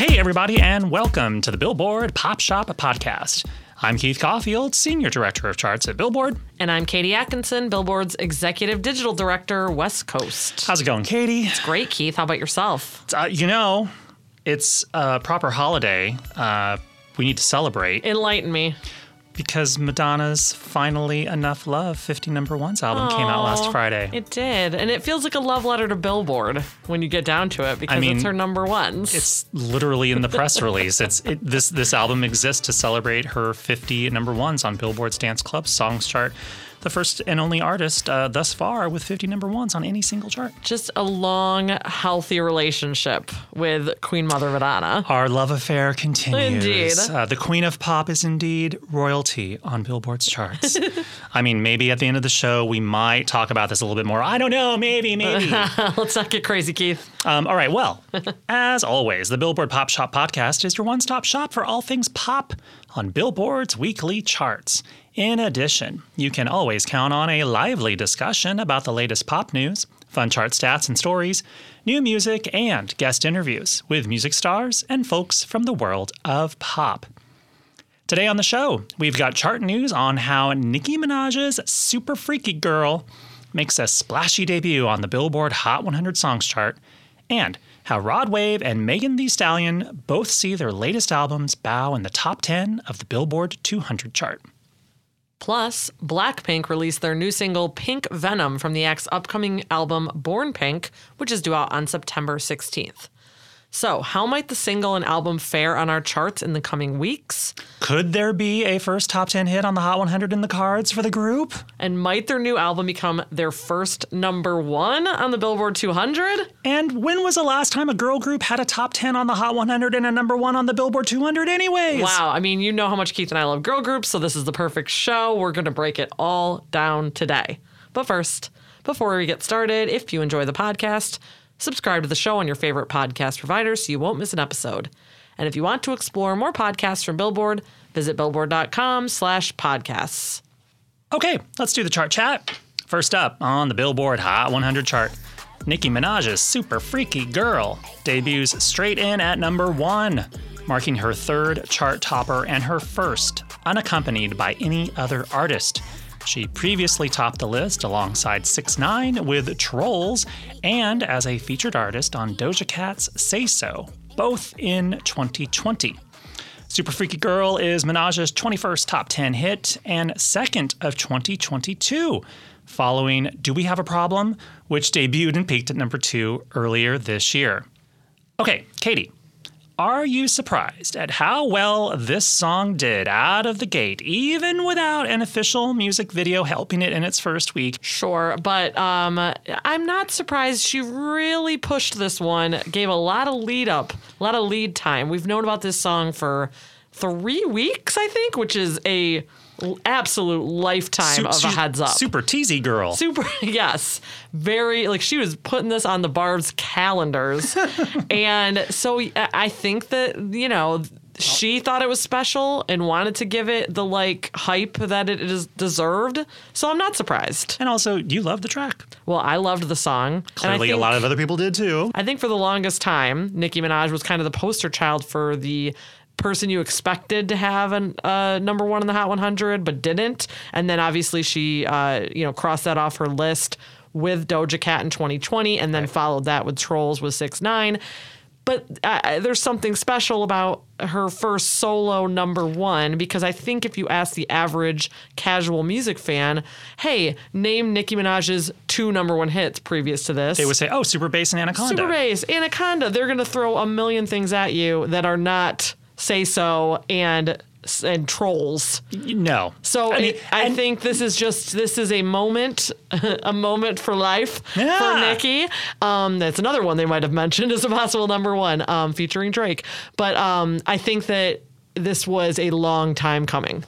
Hey, everybody, and welcome to the Billboard Pop Shop podcast. I'm Keith Caulfield, Senior Director of Charts at Billboard. And I'm Katie Atkinson, Billboard's Executive Digital Director, West Coast. How's it going, Katie? It's great, Keith. How about yourself? Uh, you know, it's a proper holiday. Uh, we need to celebrate Enlighten me. Because Madonna's Finally Enough Love 50 number ones album came out last Friday. It did. And it feels like a love letter to Billboard when you get down to it because I mean, it's her number ones. It's literally in the press release. It's it, this this album exists to celebrate her 50 number ones on Billboard's Dance Club Songs chart. The first and only artist uh, thus far with 50 number ones on any single chart. just a long, healthy relationship with Queen Mother Madonna. Our love affair continues. Indeed. Uh, the Queen of Pop is indeed royalty on Billboard's charts. I mean, maybe at the end of the show we might talk about this a little bit more. I don't know. Maybe, maybe. Let's not get crazy, Keith. Um, all right. Well, as always, the Billboard Pop Shop podcast is your one stop shop for all things pop on Billboard's weekly charts. In addition, you can always count on a lively discussion about the latest pop news, fun chart stats and stories, new music, and guest interviews with music stars and folks from the world of pop. Today on the show, we've got chart news on how Nicki Minaj's Super Freaky Girl makes a splashy debut on the Billboard Hot 100 Songs chart, and how Rod Wave and Megan Thee Stallion both see their latest albums bow in the top 10 of the Billboard 200 chart. Plus, Blackpink released their new single Pink Venom from the act's upcoming album Born Pink, which is due out on September 16th. So, how might the single and album fare on our charts in the coming weeks? Could there be a first top 10 hit on the Hot 100 in the cards for the group? And might their new album become their first number one on the Billboard 200? And when was the last time a girl group had a top 10 on the Hot 100 and a number one on the Billboard 200, anyways? Wow, I mean, you know how much Keith and I love girl groups, so this is the perfect show. We're going to break it all down today. But first, before we get started, if you enjoy the podcast, subscribe to the show on your favorite podcast provider so you won't miss an episode. And if you want to explore more podcasts from Billboard, visit billboard.com slash podcasts. Okay, let's do the chart chat. First up on the Billboard Hot 100 chart, Nicki Minaj's Super Freaky Girl debuts straight in at number one, marking her third chart topper and her first unaccompanied by any other artist. She previously topped the list alongside 6 9 with Trollz and as a featured artist on Doja Cat's Say So, both in 2020. Super Freaky Girl is Minaj's 21st top 10 hit and second of 2022, following Do We Have a Problem, which debuted and peaked at number two earlier this year. Okay, Katie, are you surprised at how well this song did out of the gate, even without an official music video helping it in its first week? Sure, but um, I'm not surprised. She really pushed this one, gave a lot of lead up, a lot of lead time. We've known about this song for three weeks, I think, which is a absolute lifetime Su- of a heads up. Super teasy girl. Super, yes, very like she was putting this on the Barb's calendars, and so I think that you know she thought it was special and wanted to give it the like hype that it is deserved. So I'm not surprised. and also, you love the track. Well, I loved the song. and I Clearly, a lot of other people did too. I think for the longest time, Nicki Minaj was kind of the poster child for the person you expected to have a uh, number one in the Hot 100, but didn't. And then obviously she, uh, you know, crossed that off her list with Doja Cat in 2020, and then followed that with Trollz with Six Nine. But uh, there's something special about her first solo number one because I think if you ask the average casual music fan, hey, name Nicki Minaj's two number one hits previous to this. They would say, oh, Super Bass and Anaconda. Super bass, Anaconda. They're gonna throw a million things at you that are not say so and and trollz. No. So I mean, I think this is just this is a moment, a moment for life Yeah. for Nicki. Um, that's another one they might have mentioned as a possible number one, um, featuring Drake. But um, I think that this was a long time coming.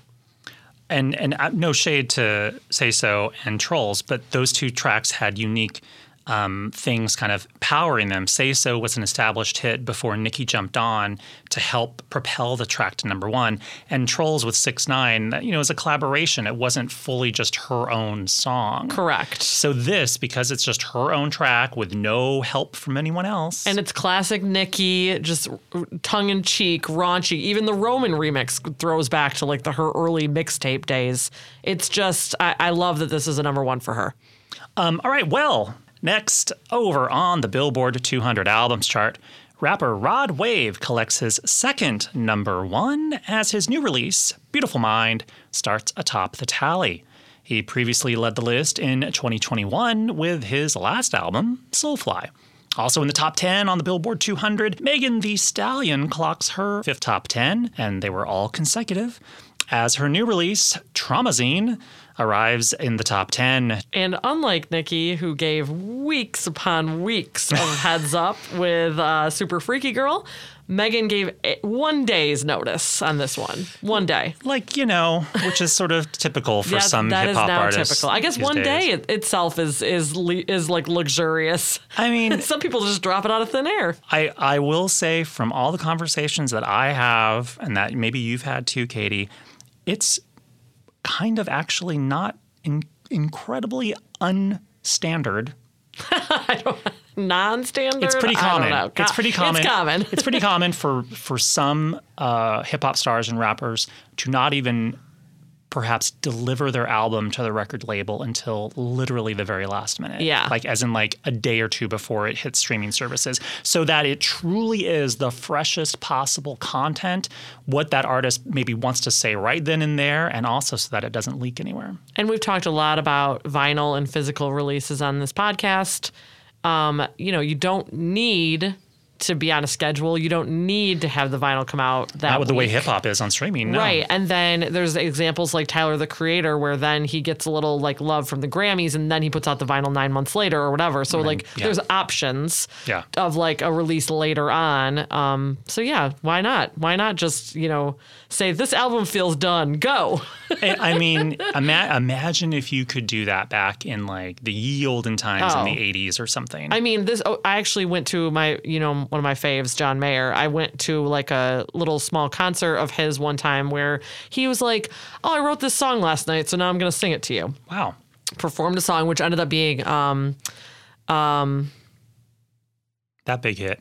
and and uh, no shade to say so and trollz but those two tracks had unique um, things kind of powering them. Say So was an established hit before Nicki jumped on to help propel the track to number one. And Trollz with 6 9 you know, was a collaboration. It wasn't fully just her own song. Correct. So this, because it's just her own track with no help from anyone else. And it's classic Nicki, just tongue in cheek, raunchy. Even the Roman remix throws back to like the her early mixtape days. It's just I, I love that this is a number one for her. Um, all right, well, next over on the Billboard 200 albums chart, rapper Rod Wave collects his second number one as his new release, Beautiful Mind, starts atop the tally. He previously led the list in 2021 with his last album, Soulfly. Also in the top 10 on the Billboard 200, Megan Thee Stallion clocks her fifth top 10, and they were all consecutive, as her new release, Traumazine, arrives in the top 10. And unlike Nicki, who gave weeks upon weeks of heads up with uh, Super Freaky Girl, Megan gave one day's notice on this one. One day. Like, you know, which is sort of typical for That- some hip hop artists. typical. I guess one days. day it, itself is is is like luxurious. I mean, Some people just drop it out of thin air. I, I will say from all the conversations that I have and that maybe you've had too, Katie, it's kind of actually not in, incredibly unstandard. Non-standard. It's pretty I don't common. It's pretty common. It's common. it's pretty common for for some uh, hip hop stars and rappers to not even perhaps deliver their album to the record label until literally the very last minute. Yeah. Like as in like a day or two before it hits streaming services. So that it truly is the freshest possible content, what that artist maybe wants to say right then and there, and also so that it doesn't leak anywhere. And we've talked a lot about vinyl and physical releases on this podcast. Um, you know, you don't need to be on a schedule. You don't need to have the vinyl come out that Not with the way hip hop is on streaming. No. Right. And then there's examples like Tyler the Creator where then he gets a little like love from the Grammys and then he puts out the vinyl nine months later or whatever. So like yeah. there's options Yeah. of like a release later on. Um, so yeah, why not? Why not just, you know, say this album feels done, go. I I mean, ima- imagine if you could do that back in like the ye olden times Oh. in the 80s or something. I mean, this. Oh, I actually went to my, you know, one of my faves, John Mayer. I went to like a little small concert of his one time where he was like, "Oh, I wrote this song last night, so now I'm gonna sing it to you." wow. Performed a song which ended up being, um, um, That big hit.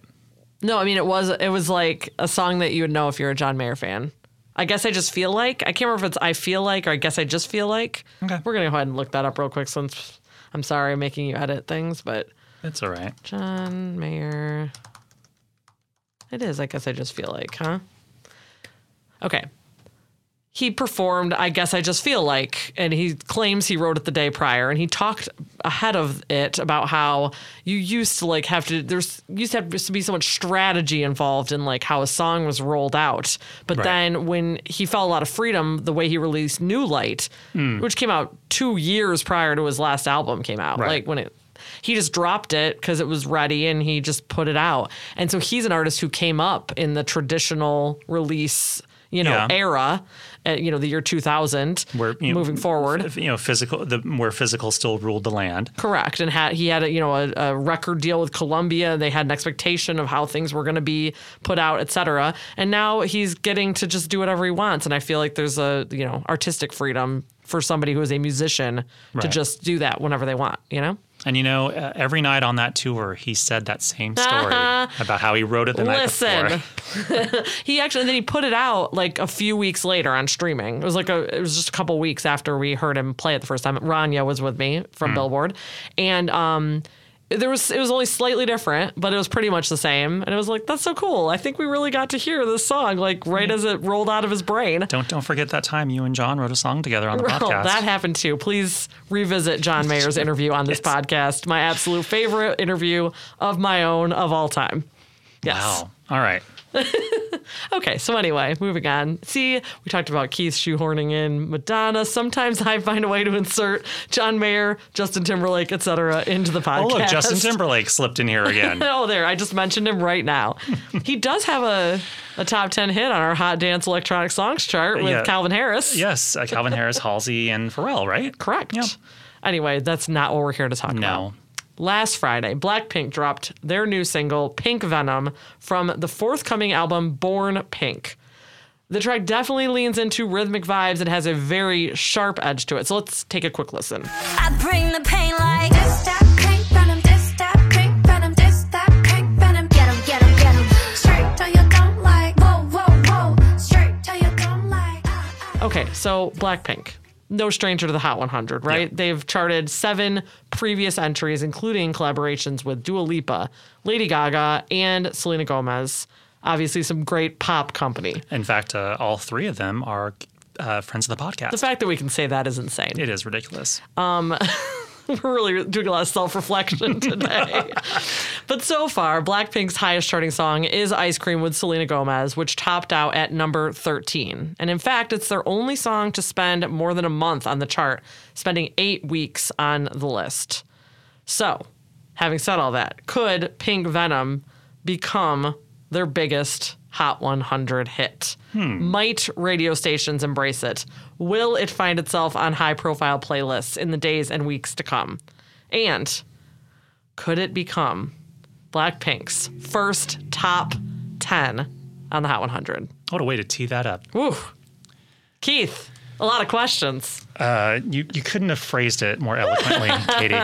no, I mean it was it was like a song that you would know if you're a John Mayer fan. I guess I just feel like I can't remember if it's I feel like or I guess I just feel like. Okay. We're gonna go ahead and look that up real quick since I'm sorry I'm making you edit things, but That's all right. John Mayer. It is. I guess I just feel like, huh? Okay. He performed, I guess I just feel like, and he claims he wrote it the day prior, and he talked ahead of it about how you used to like have to there's used to have to be so much strategy involved in like how a song was rolled out. But Right. then when he felt a lot of freedom, the way he released New Light, hmm. which came out two years prior to his last album came out, Right. like when it he just dropped it because it was ready and he just put it out. And so he's an artist who came up in the traditional release, you know, Yeah. era, uh, you know, the year 2000, Where you know, moving forward. f- you know, physical, the where physical still ruled the land. Correct, and had he had a you know a, a record deal with Columbia. They had an expectation of how things were going to be put out, et cetera. And now he's getting to just do whatever he wants. And I feel like there's a you know artistic freedom for somebody who is a musician to just do that whenever they want. You know. And you know, uh, every night on that tour, he said that same story about how he wrote it the night Listen, before. he actually then he put it out like a few weeks later on streaming. It was like a it was just a couple weeks after we heard him play it the first time. Rania was with me from Billboard, and um, there was it was only slightly different, but it was pretty much the same. And it was like that's so cool. I think we really got to hear this song like right as it rolled out of his brain. Don't don't forget that time you and John wrote a song together on the Well, podcast. that happened too. Please revisit John Mayer's interview on this podcast. My absolute favorite interview of my own of all time. Yes. wow. All right. Okay, so anyway, moving on. See, we talked about Keith shoehorning in Madonna. Sometimes I find a way to insert John Mayer, Justin Timberlake, etc. into the podcast. Oh look, Justin Timberlake slipped in here again. Oh, there! I just mentioned him right now. he does have a, a top ten hit on our Hot Dance Electronic Songs chart with Yeah. Calvin Harris. yes, uh, Calvin Harris, Halsey, and Pharrell, right? correct. Yep. Anyway, that's not what we're here to talk about. No. last Friday, Blackpink dropped their new single, Pink Venom, from the forthcoming album, Born Pink. The track definitely leans into rhythmic vibes and has a very sharp edge to it. So let's take a quick listen. I bring the pain like this that pink venom, this that pink venom, this that pink venom. Get 'em, get 'em, get 'em. Straight till you don't like. Whoa, whoa, whoa. Straight till you don't like. Ah, ah. Okay, so Blackpink, no stranger to the Hot 100, right? Yeah. They've charted seven previous entries, including collaborations with Dua Lipa, Lady Gaga, and Selena Gomez. Obviously, some great pop company. In fact, uh, all three of them are uh, friends of the podcast. The fact that we can say that is insane. it is ridiculous. We're really doing a lot of self reflection today. but so far, Blackpink's highest charting song is Ice Cream with Selena Gomez, which topped out at number 13. And in fact, it's their only song to spend more than a month on the chart, spending eight weeks on the list. So, having said all that, could Pink Venom become their biggest Hot 100 hit? Might radio stations embrace it? Will it find itself on high profile playlists in the days and weeks to come? And could it become Blackpink's first top 10 on the Hot 100? What a way to tee that up. Woo. Keith, a lot of questions. Uh, you you couldn't have phrased it more eloquently, Katie.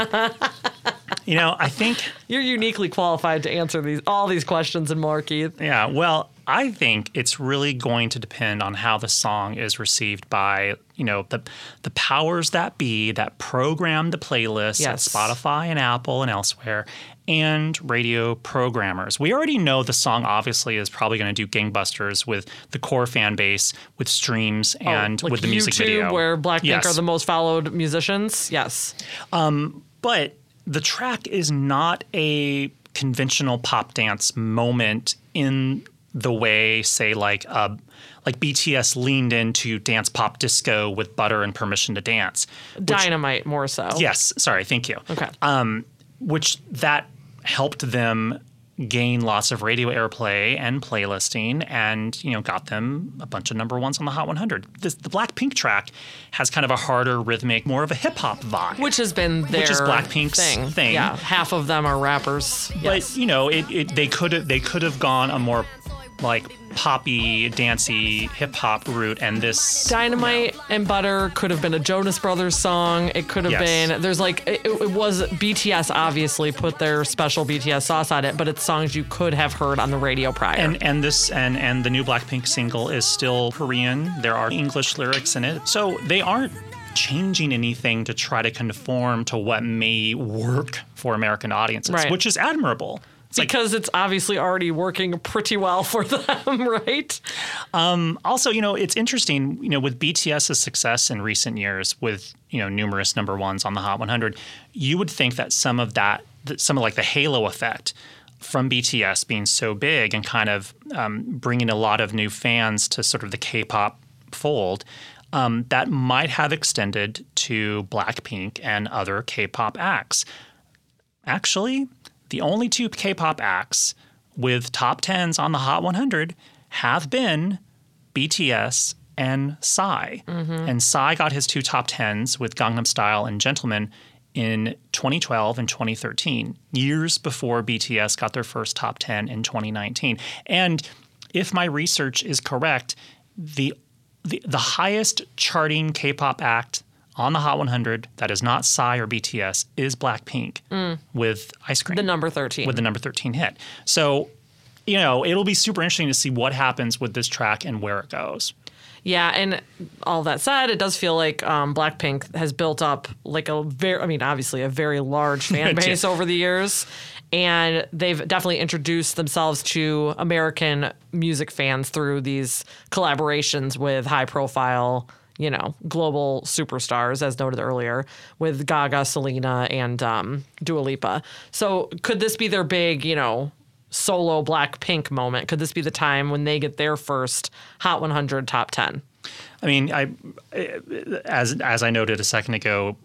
You know, I think You're uniquely qualified to answer these all these questions and more, Keith. Yeah, well, I think it's really going to depend on how the song is received by, you know, the the powers that be that program the playlists Yes. at Spotify and Apple and elsewhere, and radio programmers. We already know the song obviously is probably going to do gangbusters with the core fan base, with streams, oh, and Oh, like with the music YouTube, video. where Blackpink Yes. are the most followed musicians. Yes. Um, but the track is not a conventional pop dance moment in the way, say, like uh, like BTS leaned into dance pop disco with Butter and Permission to Dance. Dynamite more so. Yes, sorry, thank you. Okay. Which that helped them gain lots of radio airplay and playlisting, and you know got them a bunch of number ones on the Hot 100. This, the Blackpink track has kind of a harder rhythmic, more of a hip hop vibe. Which has been their Which is Blackpink's thing. thing. Yeah, half of them are rappers. But Yes. you know, it, it they could have they could have gone a more like poppy, dancey, hip hop route, and this Dynamite and Butter could have been a Jonas Brothers song. It could have Yes. been. There's like it, it was BTS obviously put their special BTS sauce on it, but it's songs you could have heard on the radio prior. and and this and and the new Blackpink single is still Korean. There are English lyrics in it, so they aren't changing anything to try to conform to what may work for American audiences, Right. which is admirable. It's like because it's obviously already working pretty well for them, right? also, you know, it's interesting, you know, with BTS's success in recent years with, you know, numerous number ones on the Hot 100, you would think that some of that, that some of like the halo effect from BTS being so big and kind of um, bringing a lot of new fans to sort of the K-pop fold, um, that might have extended to Blackpink and other K-pop acts. Actually, the only two K-pop acts with top tens on the Hot 100 have been BTS and Psy. Mm-hmm. And Psy got his two top tens with Gangnam Style and Gentleman in 2012 and 2013, years before BTS got their first top 10 in 2019. And if my research is correct, the the, the highest charting K-pop act on the Hot 100 that is not Psy or BTS is Blackpink with Ice Cream The number 13. with the number 13 hit. So, you know, it'll be super interesting to see what happens with this track and where it goes. Yeah, and all that said, it does feel like um, Blackpink has built up like a very, I mean, obviously a very large fan base over the years, and they've definitely introduced themselves to American music fans through these collaborations with high-profile, you know, global superstars, as noted earlier, with Gaga, Selena, and um, Dua Lipa. So, could this be their big, you know? Solo Blackpink moment. Could this be the time when they get their first Hot 100 top 10? I mean, I as as I noted a second ago,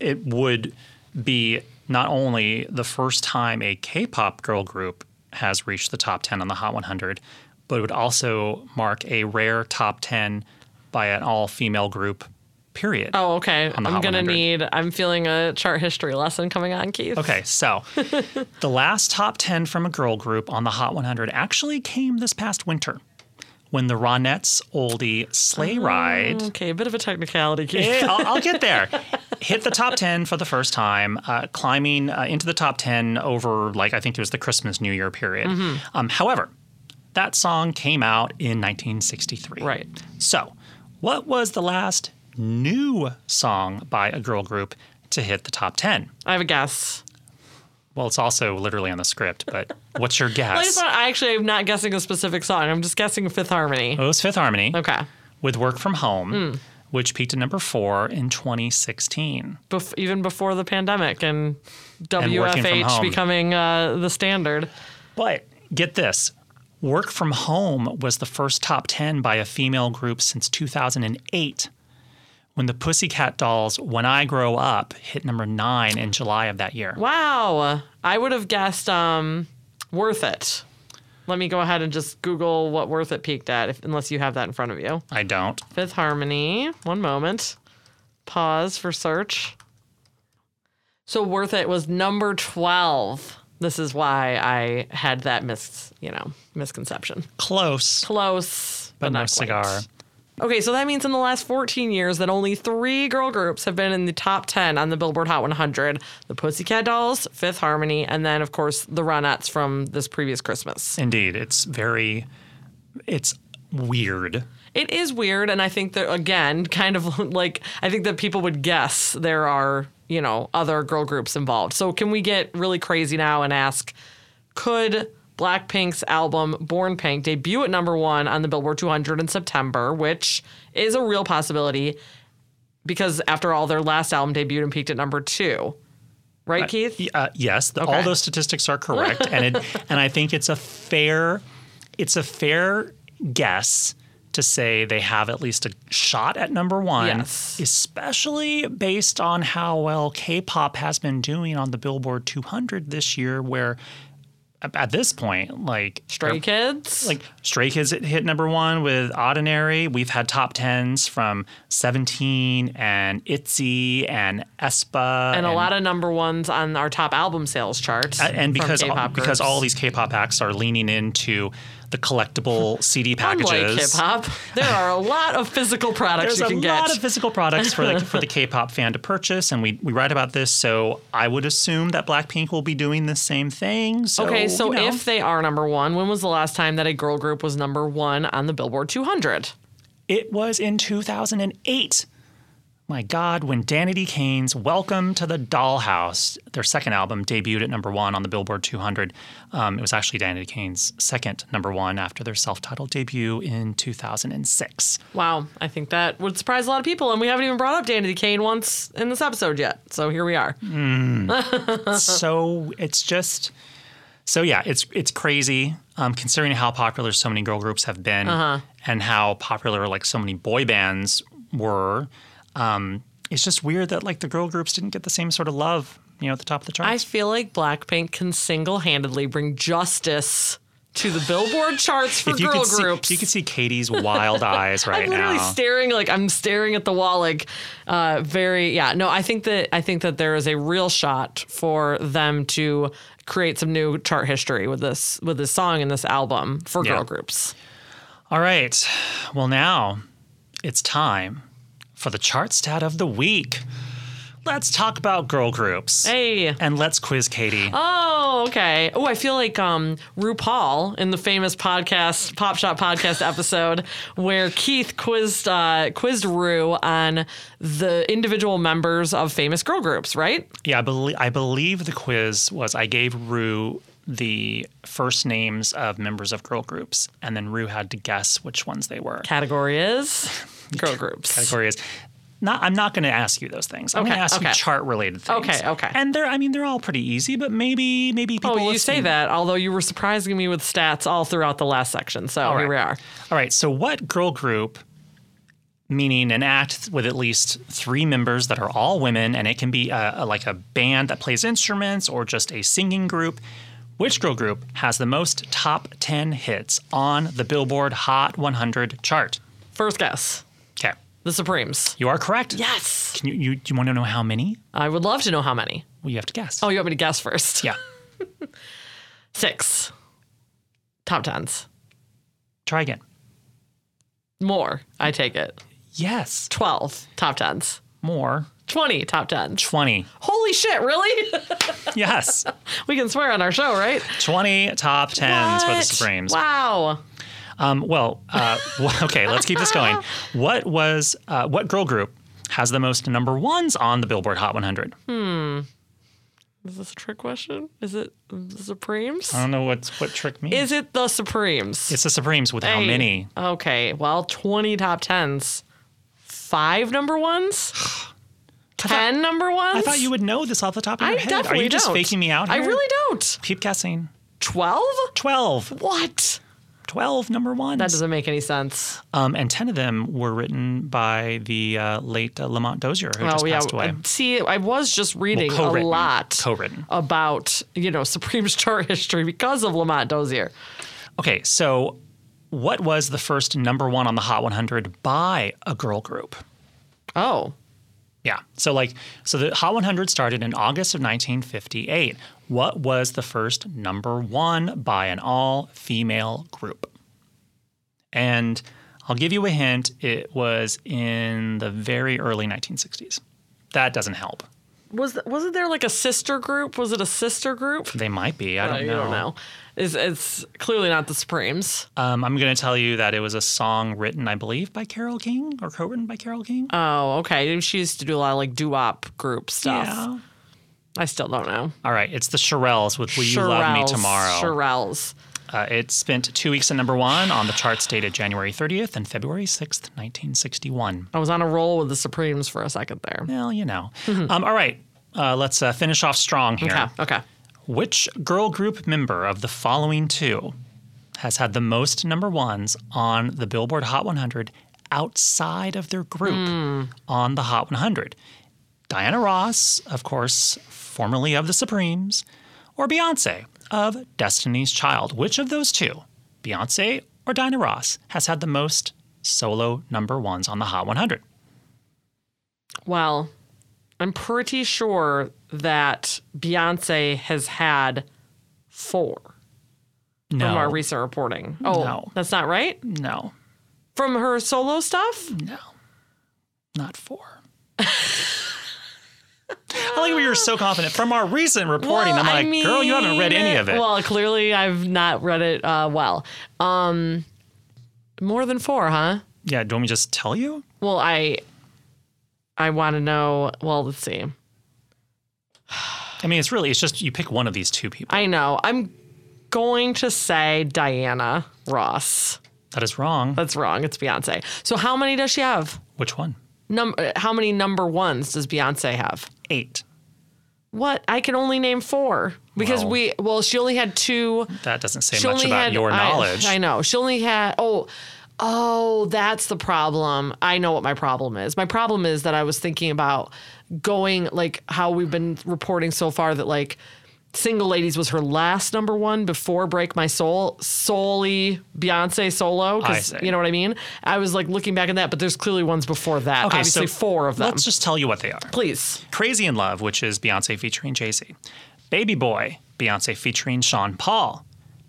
it would be not only the first time a K-pop girl group has reached the top 10 on the Hot 100, but it would also mark a rare top 10 by an all-female group period. Oh, okay. I'm gonna need. I'm feeling a chart history lesson coming on, Keith. Okay, so the last top 10 from a girl group on the Hot 100 actually came this past winter when the Ronettes oldie Sleigh Ride. Okay, a bit of a technicality, Keith. Eh, I'll, I'll get there. Hit the top 10 for the first time, uh, climbing uh, into the top 10 over, like, I think it was the Christmas New Year period. Um, however, that song came out in 1963. Right. So, what was the last new song by a girl group to hit the top 10? I have a guess. Well, it's also literally on the script, but what's your Well, I, just guess? want, I actually am not guessing a specific song. I'm just guessing Fifth Harmony. It was Fifth Harmony Okay. with Work From Home, Hmm. which peaked at number four in 2016. Bef- even before the pandemic and WFH home. becoming uh, the standard. But get this Work From Home was the first top 10 by a female group since 2008. When the Pussycat Dolls' When I Grow Up hit number nine in July of that year. Wow. I would have guessed um, Worth It. Let me go ahead and just Google what Worth It peaked at, if, unless you have that in front of you. I don't. Fifth Harmony. One moment. Pause for search. So Worth It was number 12. This is why I had that mis, you know, misconception. Close, Close, but, but, no not quite. cigar. Okay, so that means in the last 14 years that only three girl groups have been in the top 10 on the Billboard Hot 100 the Pussycat Dolls, Fifth Harmony, and then, of course, the Ronettes from this previous Christmas. Indeed, it's very, it's weird. It is weird, and I think that, again, kind of like, I think that people would guess there are, you know, other girl groups involved. So can we get really crazy now and ask, could Blackpink's album Born Pink debut at number one on the Billboard 200 in September, which is a real possibility because after all, their last album debuted and peaked at number two. Right, Keith? Uh, yes, the, all those statistics are correct, and it, and I think it's a fair, it's a fair guess to say they have at least a shot at number one, Yes. especially based on how well K-pop has been doing on the Billboard 200 this year, where at- this point, like Stray Kids? like Stray Kids hit number one with Ordinary. We've had top tens from Seventeen and Itzy and Aespa and a lot of number ones on our top album sales chart. and because K-pop because all these K-pop acts are leaning into the collectible CD Unlike packages. hip hop, there are a lot of physical products you can get. There's a lot of physical products for the for the K-pop fan to purchase, and we we write about this. So I would assume that Blackpink will be doing the same thing. So, okay, so you know, if they are number one, when was the last time that a girl group was number one on the Billboard 200? it was in 2008. My God, when Danity Kane's Welcome to the Dollhouse, their second album, debuted at number one on the Billboard 200. Um, it was actually Danity Kane's second number one after their self titled debut in 2006. Wow, I think that would surprise a lot of people, and we haven't even brought up Danity Kane once in this episode yet. So here we are. so it's just. So yeah, it's it's crazy um, considering how popular so many girl groups have been and how popular like so many boy bands were. Um, it's just weird that like the girl groups didn't get the same sort of love, you know, at the top of the charts. I feel like Blackpink can single handedly bring justice to the Billboard charts for if you girl could see, groups. you could see Katie's wild eyes right I'm literally now. staring like I'm staring at the wall like uh very yeah no I think that I think that there is a real shot for them to create some new chart history with this with this song and this album for Yeah. girl groups. All right, well now it's time for the chart stat of the week. Let's talk about girl groups. Hey. And let's quiz Katie. Oh, okay. Oh, I feel like um, RuPaul in the famous podcast, Pop Shop podcast episode, where Keith quizzed uh, quizzed Ru on the individual members of famous girl groups, right? Yeah, I believe I believe the quiz was I gave Ru the first names of members of girl groups, and then Ru had to guess which ones they were. Category is girl groups. Category is not. I'm not going to ask you those things. I'm going to ask you chart related things. Okay, okay. And they're. I mean, they're all pretty easy, but maybe maybe people. Oh, you say that, although you were surprising me with stats all throughout the last section. So All here we are. All right. So, what girl group, meaning an act with at least three members that are all women, and it can be a, a- like a band that plays instruments or just a singing group, which girl group has the most top 10 hits on the Billboard Hot 100 chart? First guess. The Supremes. You are correct. Yes. Can you, you, do you want to know how many? I would love to know how many. Well, you have to guess. Oh, you want me to guess first? Yeah. Six. Top tens. Try again. More. I take it. Yes. 12 top tens. More. 20 top tens. 20. Holy shit, really? Yes. we can swear on our show, right? 20 top 10s for the Supremes. Wow. Um, well, uh, okay, let's keep this going. What was, uh, what girl group has the most number ones on the Billboard Hot 100? Is this a trick question? Is it the Supremes? I don't know what's, what trick means. Is it the Supremes? it's the Supremes with how many? Okay, well, 20 top tens. Five number ones? 10 number ones? I thought you would know this off the top of your I head. definitely Are you just don't. faking me out I really don't. Keep guessing. 12? 12. What? 12 number ones. That doesn't make any sense. Um, and 10 of them were written by the uh, late uh, Lamont Dozier, who just passed away. I- See, I was just reading a lot Co-written. about, you know, Supremes chart history because of Lamont Dozier. Okay, so what was the first number one on the Hot 100 by a girl group? Oh, Yeah. So like so the Hot 100 started in August of 1958. What was the first number 1 by an all-female group? And I'll give you a hint, it was in the very early 1960s. That doesn't help. Was wasn't there like a sister group? Was it a sister group? They might be. I Uh, don't you know. don't know. It's, it's clearly not the Supremes. Um, I'm going to tell you that it was a song written, I believe, by Carole King or co-written by Carole King. Oh, okay. She used to do a lot of like doo-wop group stuff. Yeah. I still don't know. All right, it's the Shirelles with "Will You Love Me Tomorrow." Shirelles. Uh, it spent two weeks at number one on the charts dated January 30th and February 6th, 1961. I was on a roll with the Supremes for a second there. Well, you know. um, all right, uh, let's uh, finish off strong here. Okay. Okay. Which girl group member of the following two has had the most number ones on the Billboard Hot 100 outside of their group on the Hot 100? Diana Ross, of course, formerly of the Supremes, or Beyonce of Destiny's Child. Which of those two, Beyonce or Diana Ross, has had the most solo number ones on the Hot 100? Well, I'm pretty sure that Beyonce has had four No. from our recent reporting. Oh, No. that's not right? no. From her solo stuff? No, not four. I like when you're so confident. From our recent reporting, Well, I'm I like, girl, you haven't read any of it. Well, clearly I've not read it uh, well. Um, more than four, huh? yeah, do you want me to just tell you? Well, I I want to know. Well, let's see. I mean, it's really, it's just you pick one of these two people. I know. I'm going to say Diana Ross. that is wrong. That's wrong. It's Beyonce. So how many does she have? Which one? Num- how many number ones does Beyonce have? Eight. What? I can only name four because Well- we. Well, she only had two. That doesn't say much about had your I- knowledge. I, know. She only had. Oh, oh, that's the problem. I know what my problem is. My problem is that I was thinking about going like how we've been reporting so far that like. Single Ladies was her last number one before Break My Soul, solely Beyonce solo. 'cause I see. You know what I mean? I was like looking back at that, but there's clearly ones before that. Okay, Obviously, so four of them. Let's just tell you what they are. Please. Crazy in Love, which is Beyonce featuring Jay Z. Baby Boy, Beyonce featuring Sean Paul.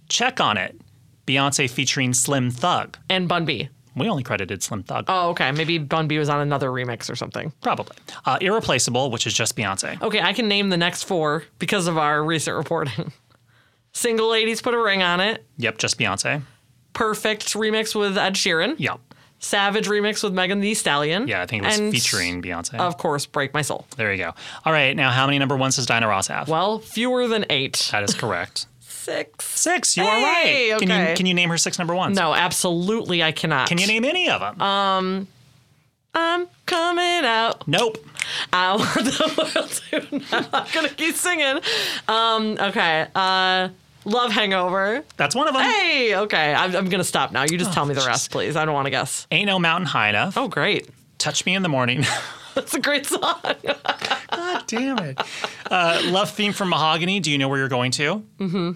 Check on It, Beyonce featuring Slim Thug. And Bun B. We only credited Slim Thug. Oh, okay. Maybe Bun B was on another remix or something. Probably. Uh, Irreplaceable, which is just Beyonce. Okay, I can name the next four because of our recent reporting. Single Ladies put a ring on it. Yep, just Beyonce. Perfect remix with Ed Sheeran. Yep. Savage remix with Megan Thee Stallion. Yeah, I think it was And, featuring Beyonce. Of course, Break My Soul. there you go. All right, now how many number ones does Diana Ross have? Well, fewer than eight. that is correct. Six. Six. You are Hey, right. Can you can you name her six number ones? No, absolutely I cannot. Can you name any of them? Um, I'm coming out. nope. I want the world to know. I'm gonna keep singing. Um, okay. Uh, Love Hangover. That's one of them. Hey, okay. I'm, I'm gonna stop now. You just tell me the rest, please. I don't want to guess. Ain't no mountain high enough. Oh, great. Touch me in the morning. That's a great song. God damn it. Uh, love theme from Mahogany. Do you know where you're going to? Mm-hmm.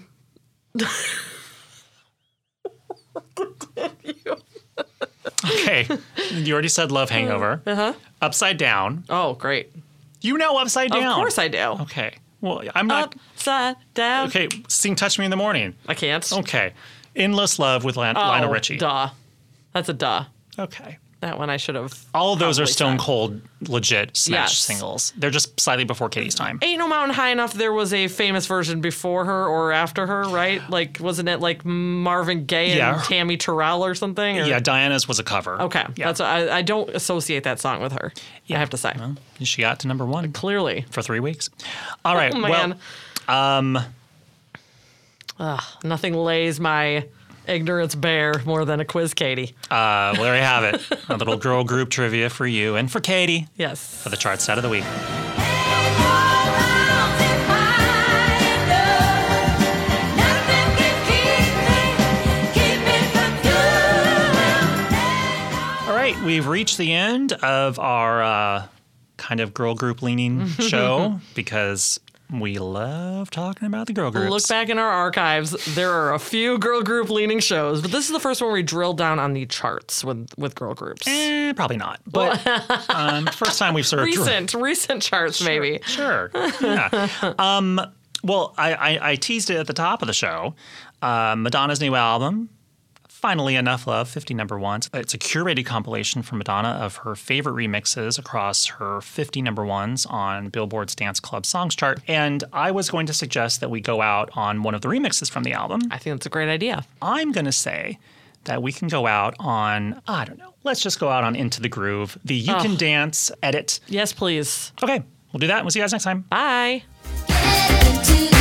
Okay. You already said Love Hangover. Uh-huh. Upside Down. Oh, great. You know Upside Down. Of course I do. Okay. Well, I'm not. Upside down. Okay, sing Touch Me in the Morning. I can't. Okay. Endless Love with Lan- Oh, Lionel Richie. Duh. That's a duh. Okay. That one I should have. All of those are Stone said. Cold legit smash Yes. singles. They're just slightly before Katie's time. Ain't No Mountain High Enough, there was a famous version before her or after her, right? Like, wasn't it like Marvin Gaye and Yeah. Tammy Terrell or something? Or- Yeah, Diana's was a cover. Okay. Yeah. That's I, I don't associate that song with her. Yeah. I have to say. Well, she got to number one Clearly. for three weeks. All right. Oh, man. Well, um, Ugh, nothing lays my ignorance bare more than a quiz, Katie. uh, well, there you have it. A little girl group trivia for you and for Katie Yes. for the chart stat of the week. All right, we've reached the end of our uh, kind of girl group leaning show because we love talking about the girl groups. Look back in our archives. There are a few girl group leaning shows, but this is the first one where we drill down on the charts with with girl groups. Eh, probably not. But um, first time we've sort of recent, recent charts, maybe. Sure. Yeah. um, well, I, I, I teased it at the top of the show. Uh, Madonna's new album, Finally Enough Love, 50 number ones. It's a curated compilation from Madonna of her favorite remixes across her 50 number ones on Billboard's Dance Club Songs chart. And I was going to suggest that we go out on one of the remixes from the album. I think that's a great idea. I'm going to say that we can go out on, I don't know, let's just go out on Into the Groove, the You Can Dance edit. Yes, please. Okay, we'll do that. We'll see you guys next time. Bye. Get into